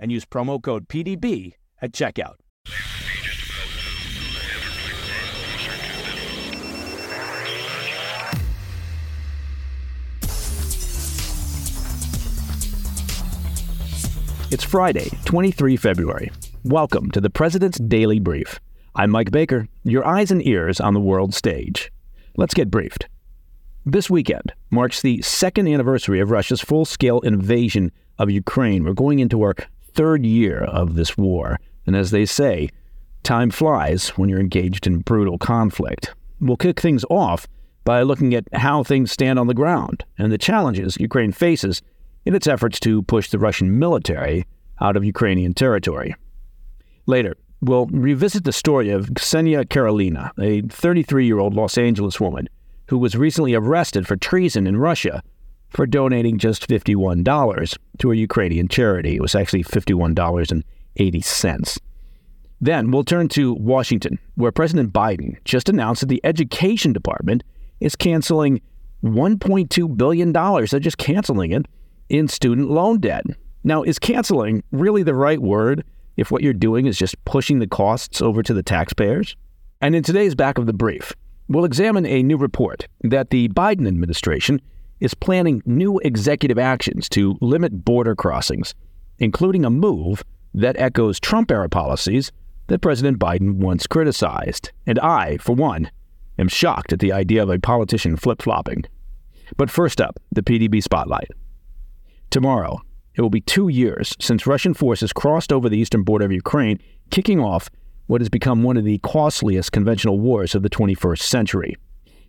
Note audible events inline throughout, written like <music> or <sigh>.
and use promo code PDB at checkout. It's Friday, 23 February. Welcome to the President's Daily Brief. I'm Mike Baker, your eyes and ears on the world stage. Let's get briefed. This weekend marks the second anniversary of Russia's full scale invasion of Ukraine. We're going into our third year of this war. And as they say, time flies when you're engaged in brutal conflict. We'll kick things off by looking at how things stand on the ground and the challenges Ukraine faces in its efforts to push the Russian military out of Ukrainian territory. Later, we'll revisit the story of Ksenia Karelina, a 33 year old Los Angeles woman who was recently arrested for treason in Russia for donating just $51 to a Ukrainian charity. It was actually $51.80. Then we'll turn to Washington, where President Biden just announced that the Education Department is canceling $1.2 billion. They're just canceling it in student loan debt. Now, is canceling really the right word if what you're doing is just pushing the costs over to the taxpayers? And in today's back of the brief, we'll examine a new report that the Biden administration is planning new executive actions to limit border crossings, including a move that echoes Trump era policies that President Biden once criticized. And I, for one, am shocked at the idea of a politician flip flopping. But first up, the PDB spotlight. Tomorrow, it will be two years since Russian forces crossed over the eastern border of Ukraine, kicking off what has become one of the costliest conventional wars of the 21st century.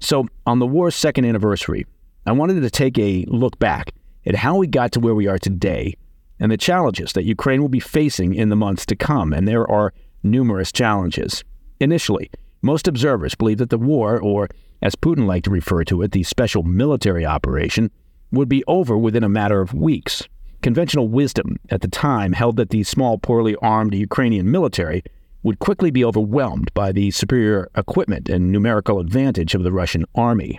So, on the war's second anniversary, I wanted to take a look back at how we got to where we are today and the challenges that Ukraine will be facing in the months to come. And there are numerous challenges. Initially, most observers believe that the war, or as Putin liked to refer to it, the special military operation, would be over within a matter of weeks. Conventional wisdom at the time held that the small, poorly armed Ukrainian military would quickly be overwhelmed by the superior equipment and numerical advantage of the Russian army.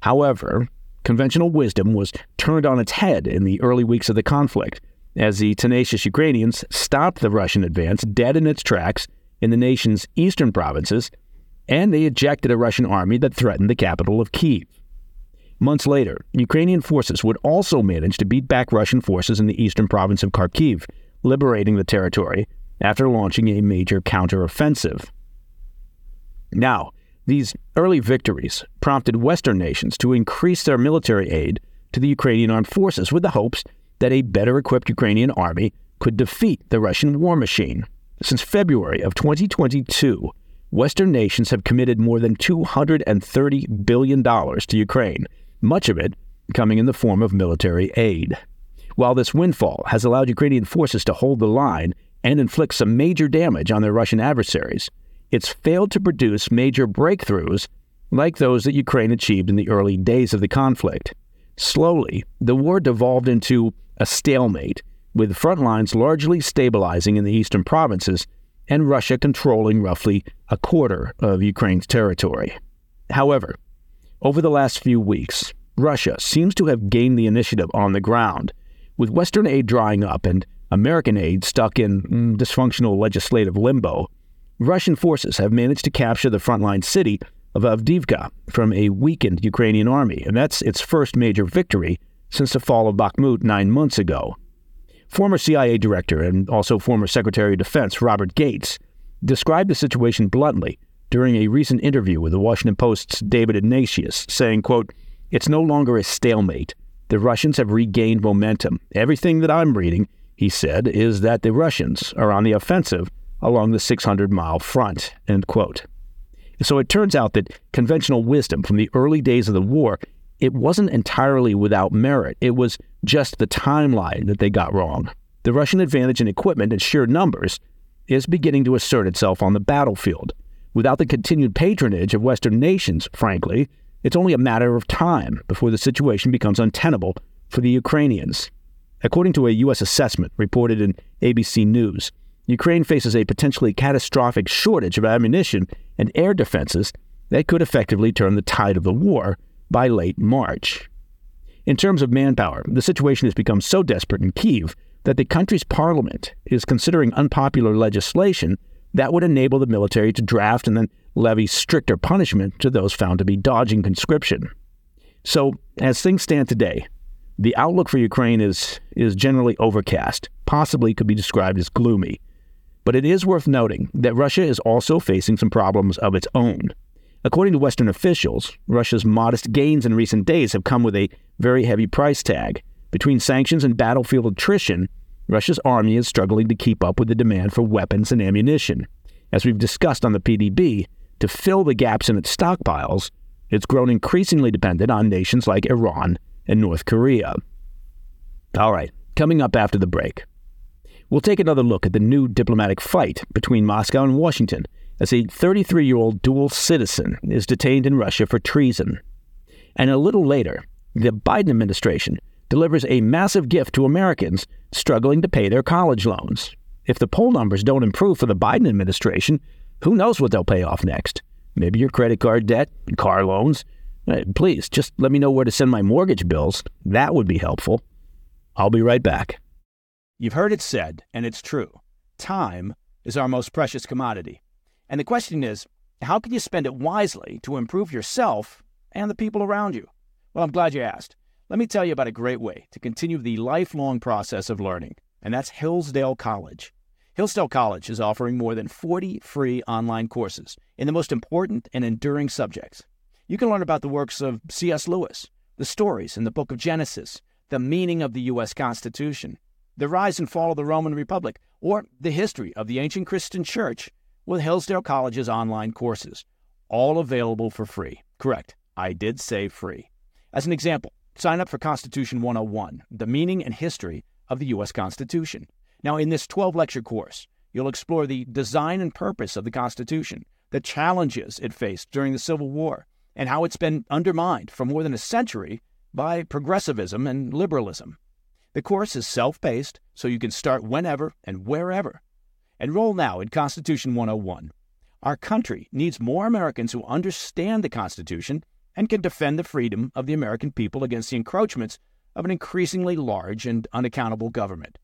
However, conventional wisdom was turned on its head in the early weeks of the conflict as the tenacious Ukrainians stopped the Russian advance dead in its tracks in the nation's eastern provinces, and they ejected a Russian army that threatened the capital of Kiev. Months later, Ukrainian forces would also manage to beat back Russian forces in the eastern province of Kharkiv, liberating the territory after launching a major counteroffensive. Now, these early victories prompted Western nations to increase their military aid to the Ukrainian armed forces with the hopes that a better equipped Ukrainian army could defeat the Russian war machine. Since February of 2022, Western nations have committed more than $230 billion to Ukraine much of it coming in the form of military aid. While this windfall has allowed Ukrainian forces to hold the line and inflict some major damage on their Russian adversaries, it's failed to produce major breakthroughs like those that Ukraine achieved in the early days of the conflict. Slowly, the war devolved into a stalemate, with front lines largely stabilizing in the eastern provinces and Russia controlling roughly a quarter of Ukraine's territory. However, over the last few weeks, Russia seems to have gained the initiative on the ground, with Western aid drying up and American aid stuck in mm, dysfunctional legislative limbo. Russian forces have managed to capture the frontline city of Avdiivka from a weakened Ukrainian army, and that's its first major victory since the fall of Bakhmut nine months ago. Former CIA director and also former Secretary of Defense Robert Gates described the situation bluntly during a recent interview with the Washington Post's David Ignatius, saying, quote, It's no longer a stalemate. The Russians have regained momentum. Everything that I'm reading, he said, is that the Russians are on the offensive along the 600 mile front, end quote. So it turns out that conventional wisdom from the early days of the war, it wasn't entirely without merit. It was just the timeline that they got wrong. The Russian advantage in equipment and sheer numbers is beginning to assert itself on the battlefield. Without the continued patronage of Western nations, frankly, it's only a matter of time before the situation becomes untenable for the Ukrainians. According to a U.S. assessment reported in ABC News, Ukraine faces a potentially catastrophic shortage of ammunition and air defenses that could effectively turn the tide of the war by late March. In terms of manpower, the situation has become so desperate in Kiev that the country's parliament is considering unpopular legislation that would enable the military to draft and then levy stricter punishment to those found to be dodging conscription. So, as things stand today, the outlook for Ukraine is, is generally overcast, possibly could be described as gloomy. But it is worth noting that Russia is also facing some problems of its own. According to Western officials, Russia's modest gains in recent days have come with a very heavy price tag. Between sanctions and battlefield attrition, Russia's army is struggling to keep up with the demand for weapons and ammunition. As we've discussed on the PDB, to fill the gaps in its stockpiles, it's grown increasingly dependent on nations like Iran and North Korea. All right, coming up after the break. We'll take another look at the new diplomatic fight between Moscow and Washington as a 33 year old dual citizen is detained in Russia for treason. And a little later, the Biden administration delivers a massive gift to Americans struggling to pay their college loans. If the poll numbers don't improve for the Biden administration, who knows what they'll pay off next? Maybe your credit card debt, car loans. Please, just let me know where to send my mortgage bills. That would be helpful. I'll be right back. You've heard it said, and it's true time is our most precious commodity. And the question is how can you spend it wisely to improve yourself and the people around you? Well, I'm glad you asked. Let me tell you about a great way to continue the lifelong process of learning, and that's Hillsdale College. Hillsdale College is offering more than 40 free online courses in the most important and enduring subjects. You can learn about the works of C.S. Lewis, the stories in the book of Genesis, the meaning of the U.S. Constitution, the rise and fall of the Roman Republic, or the history of the ancient Christian church with Hillsdale College's online courses, all available for free. Correct, I did say free. As an example, sign up for Constitution 101, the meaning and history of the U.S. Constitution. Now, in this 12 lecture course, you'll explore the design and purpose of the Constitution, the challenges it faced during the Civil War, and how it's been undermined for more than a century by progressivism and liberalism. The course is self paced, so you can start whenever and wherever. Enroll now in Constitution 101. Our country needs more Americans who understand the Constitution and can defend the freedom of the American people against the encroachments of an increasingly large and unaccountable government.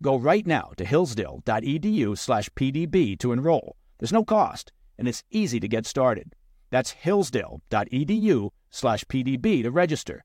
Go right now to hillsdale.edu/pdb to enroll. There's no cost, and it's easy to get started. That's hillsdale.edu/pdb to register.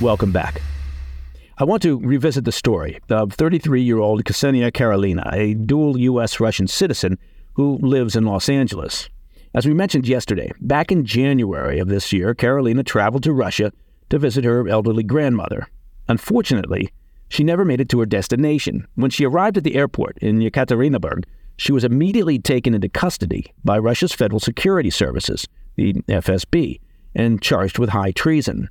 Welcome back. I want to revisit the story of 33 year old Ksenia Karelina, a dual U.S. Russian citizen who lives in Los Angeles. As we mentioned yesterday, back in January of this year, Karelina traveled to Russia to visit her elderly grandmother. Unfortunately, She never made it to her destination. When she arrived at the airport in Yekaterinburg, she was immediately taken into custody by Russia's Federal Security Services, the FSB, and charged with high treason.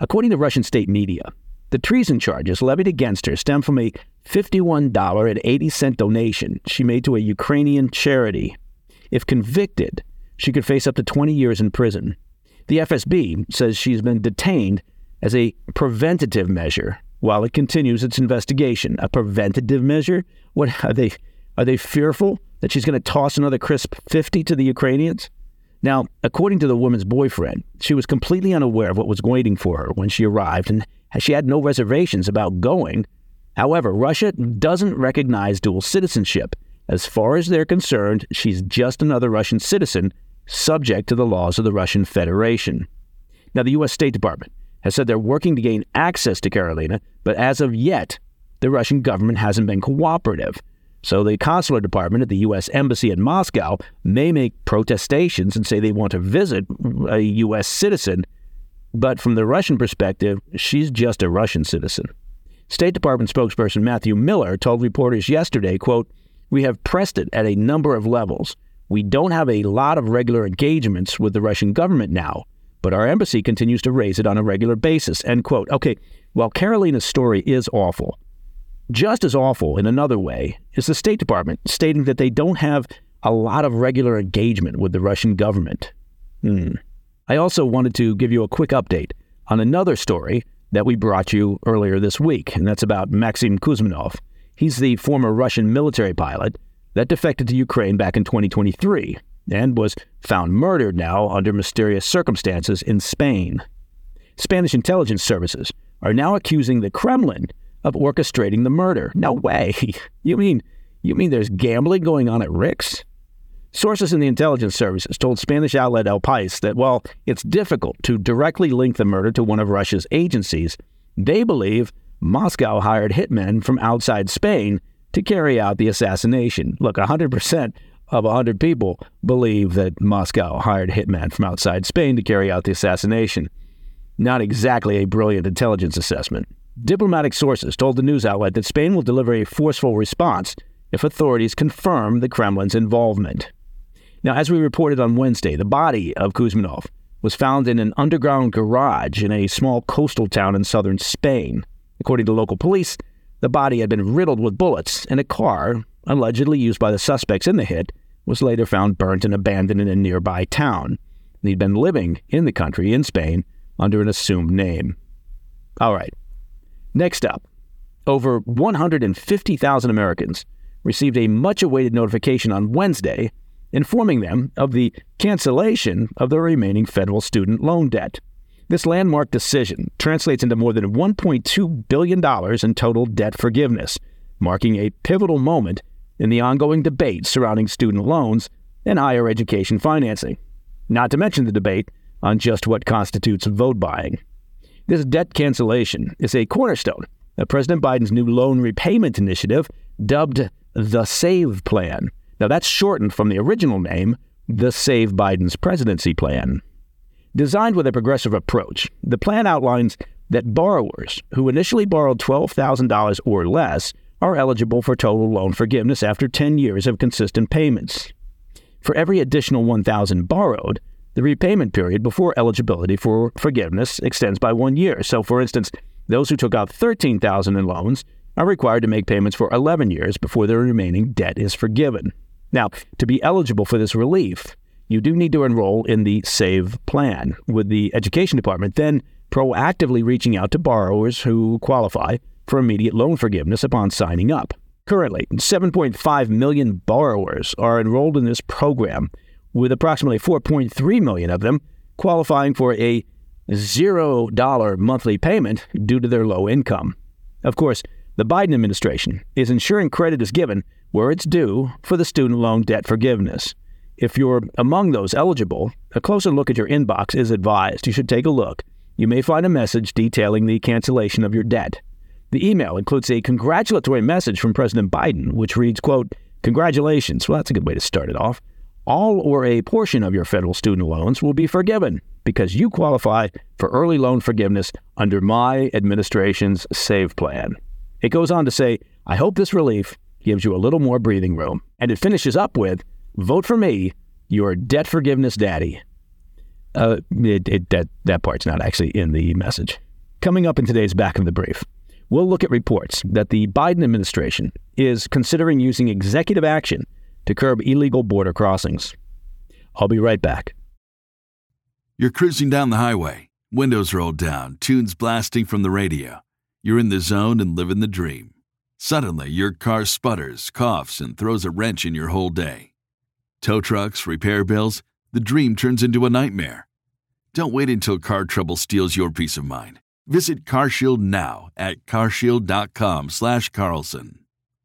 According to Russian state media, the treason charges levied against her stem from a $51.80 donation she made to a Ukrainian charity. If convicted, she could face up to 20 years in prison. The FSB says she's been detained as a preventative measure while it continues its investigation. A preventative measure? What are they? Are they fearful that she's going to toss another crisp 50 to the Ukrainians? Now, according to the woman's boyfriend, she was completely unaware of what was waiting for her when she arrived and she had no reservations about going. However, Russia doesn't recognize dual citizenship. As far as they're concerned, she's just another Russian citizen subject to the laws of the Russian Federation. Now, the U.S. State Department has said they're working to gain access to Karelina, but as of yet, the Russian government hasn't been cooperative. So the consular department at the U.S. Embassy in Moscow may make protestations and say they want to visit a U.S. citizen, but from the Russian perspective, she's just a Russian citizen. State Department spokesperson Matthew Miller told reporters yesterday, quote, "We have pressed it at a number of levels. We don't have a lot of regular engagements with the Russian government now, but our embassy continues to raise it on a regular basis." End quote. Okay, while Karelina's story is awful, just as awful in another way is the State Department stating that they don't have a lot of regular engagement with the Russian government. Hmm. I also wanted to give you a quick update on another story that we brought you earlier this week, and that's about Maxim Kuzminov. He's the former Russian military pilot that defected to Ukraine back in 2023 and was found murdered now under mysterious circumstances in Spain. Spanish intelligence services are now accusing the Kremlin of orchestrating the murder. No way. <laughs> You mean you mean there's gambling going on at Rick's? Sources in the intelligence services told Spanish outlet El País that while it's difficult to directly link the murder to one of Russia's agencies, they believe Moscow hired hitmen from outside Spain to carry out the assassination. Look, 100% of 100 people believe that Moscow hired hitmen from outside Spain to carry out the assassination. Not exactly a brilliant intelligence assessment. Diplomatic sources told the news outlet that Spain will deliver a forceful response if authorities confirm the Kremlin's involvement. Now, as we reported on Wednesday, the body of Kuzminov was found in an underground garage in a small coastal town in southern Spain. According to local police, the body had been riddled with bullets, and a car, allegedly used by the suspects in the hit, was later found burnt and abandoned in a nearby town. He'd been living in the country, in Spain, under an assumed name. All right, Next up, over 150,000 Americans received a much awaited notification on Wednesday informing them of the cancellation of their remaining federal student loan debt. This landmark decision translates into more than $1.2 billion in total debt forgiveness, marking a pivotal moment in the ongoing debate surrounding student loans and higher education financing, not to mention the debate on just what constitutes vote buying. This debt cancellation is a cornerstone of President Biden's new loan repayment initiative dubbed the SAVE Plan. Now, that's shortened from the original name, the Save Biden's Presidency Plan. Designed with a progressive approach, the plan outlines that borrowers who initially borrowed $12,000 or less are eligible for total loan forgiveness after 10 years of consistent payments. For every additional 1,000 borrowed, the repayment period before eligibility for forgiveness extends by one year. So, for instance, those who took out 13000 in loans are required to make payments for 11 years before their remaining debt is forgiven. Now, to be eligible for this relief, you do need to enroll in the SAVE plan, with the Education Department then proactively reaching out to borrowers who qualify for immediate loan forgiveness upon signing up. Currently, 7.5 million borrowers are enrolled in this program, with approximately 4.3 million of them qualifying for a $0 monthly payment due to their low income. Of course, the Biden administration is ensuring credit is given where it's due for the student loan debt forgiveness. If you're among those eligible, a closer look at your inbox is advised. You should take a look. You may find a message detailing the cancellation of your debt. The email includes a congratulatory message from President Biden, which reads, quote, Congratulations. Well, that's a good way to start it off all or a portion of your federal student loans will be forgiven because you qualify for early loan forgiveness under my administration's SAVE plan. It goes on to say, I hope this relief gives you a little more breathing room. And it finishes up with, vote for me, your debt forgiveness daddy. Uh, it, it, that, that part's not actually in the message. Coming up in today's back of the brief, we'll look at reports that the Biden administration is considering using executive action to curb illegal border crossings. I'll be right back. You're cruising down the highway, windows rolled down, tunes blasting from the radio. You're in the zone and living the dream. Suddenly, your car sputters, coughs, and throws a wrench in your whole day. Tow trucks, repair bills, the dream turns into a nightmare. Don't wait until car trouble steals your peace of mind. Visit CarShield now at carshield.com/carlson.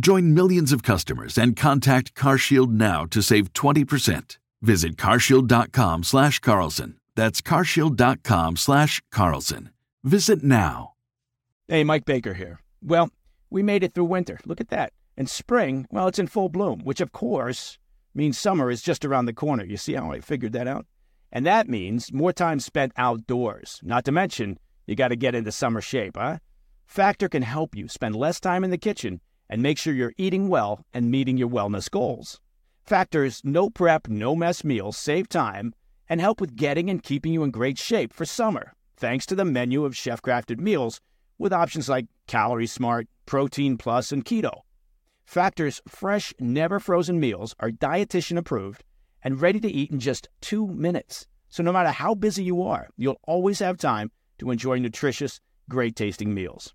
Join millions of customers and contact CarShield now to save 20%. Visit carshield.com slash Carlson. That's carshield.com/carlson. Visit now. Hey, Mike Baker here. Well, we made it through winter. Look at that. And spring, well, it's in full bloom, which of course means summer is just around the corner. You see how I figured that out? And that means more time spent outdoors. Not to mention, you got to get into summer shape, huh? Factor can help you spend less time in the kitchen and make sure you're eating well and meeting your wellness goals. Factor's no prep, no mess meals save time and help with getting and keeping you in great shape for summer, thanks to the menu of chef crafted meals with options like Calorie Smart, Protein Plus, and Keto. Factor's fresh, never frozen meals are dietitian approved and ready to eat in just two minutes. So no matter how busy you are, you'll always have time to enjoy nutritious, great tasting meals.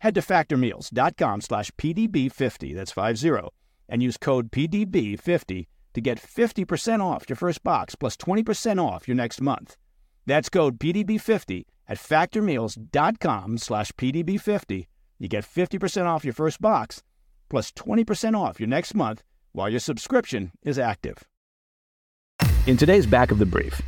Head to factormeals.com slash PDB50, that's 50, and use code PDB50 to get 50% off your first box plus 20% off your next month. That's code PDB50 at factormeals.com slash PDB50. You get 50% off your first box plus 20% off your next month while your subscription is active. In today's back of the brief,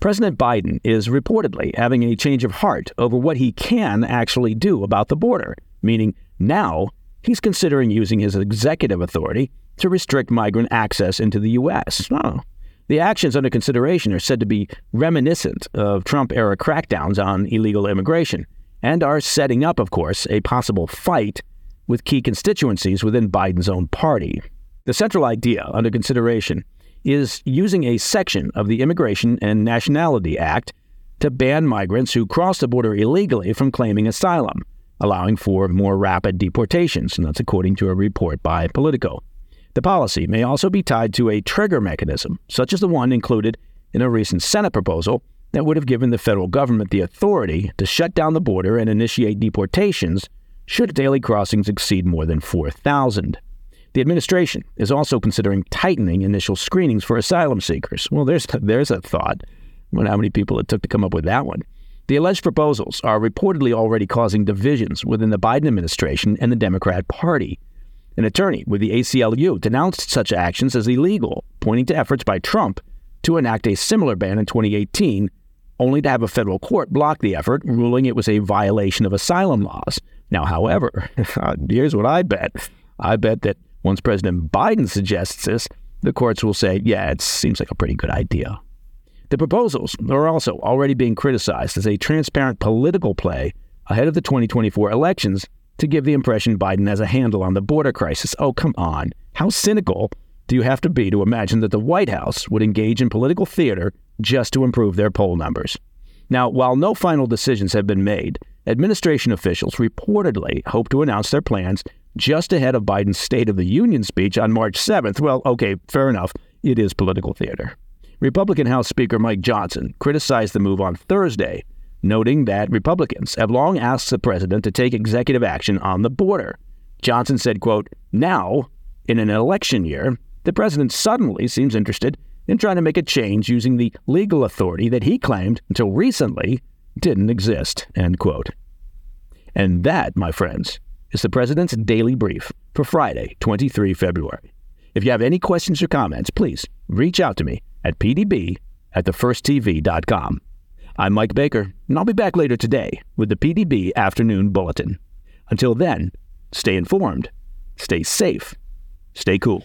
President Biden is reportedly having a change of heart over what he can actually do about the border, meaning now he's considering using his executive authority to restrict migrant access into the U.S. Oh. The actions under consideration are said to be reminiscent of Trump era crackdowns on illegal immigration and are setting up, of course, a possible fight with key constituencies within Biden's own party. The central idea under consideration is using a section of the Immigration and Nationality Act to ban migrants who cross the border illegally from claiming asylum, allowing for more rapid deportations, and that's according to a report by Politico. The policy may also be tied to a trigger mechanism, such as the one included in a recent Senate proposal that would have given the federal government the authority to shut down the border and initiate deportations should daily crossings exceed more than 4,000. The administration is also considering tightening initial screenings for asylum seekers. Well, there's, there's a thought. I wonder how many people it took to come up with that one. The alleged proposals are reportedly already causing divisions within the Biden administration and the Democrat Party. An attorney with the ACLU denounced such actions as illegal, pointing to efforts by Trump to enact a similar ban in 2018, only to have a federal court block the effort, ruling it was a violation of asylum laws. Now, however, <laughs> here's what I bet I bet that once President Biden suggests this, the courts will say, yeah, it seems like a pretty good idea. The proposals are also already being criticized as a transparent political play ahead of the 2024 elections to give the impression Biden has a handle on the border crisis. Oh, come on. How cynical do you have to be to imagine that the White House would engage in political theater just to improve their poll numbers? Now, while no final decisions have been made, administration officials reportedly hope to announce their plans just ahead of Biden's State of the Union speech on March 7th. Well, okay, fair enough. It is political theater. Republican House Speaker Mike Johnson criticized the move on Thursday, noting that Republicans have long asked the president to take executive action on the border. Johnson said, quote, Now, in an election year, the president suddenly seems interested in trying to make a change using the legal authority that he claimed until recently didn't exist, end quote. And that, my friends, is the President's Daily Brief for Friday, 23 February. If you have any questions or comments, please reach out to me at pdb at thefirsttv.com. I'm Mike Baker, and I'll be back later today with the PDB Afternoon Bulletin. Until then, stay informed, stay safe, stay cool.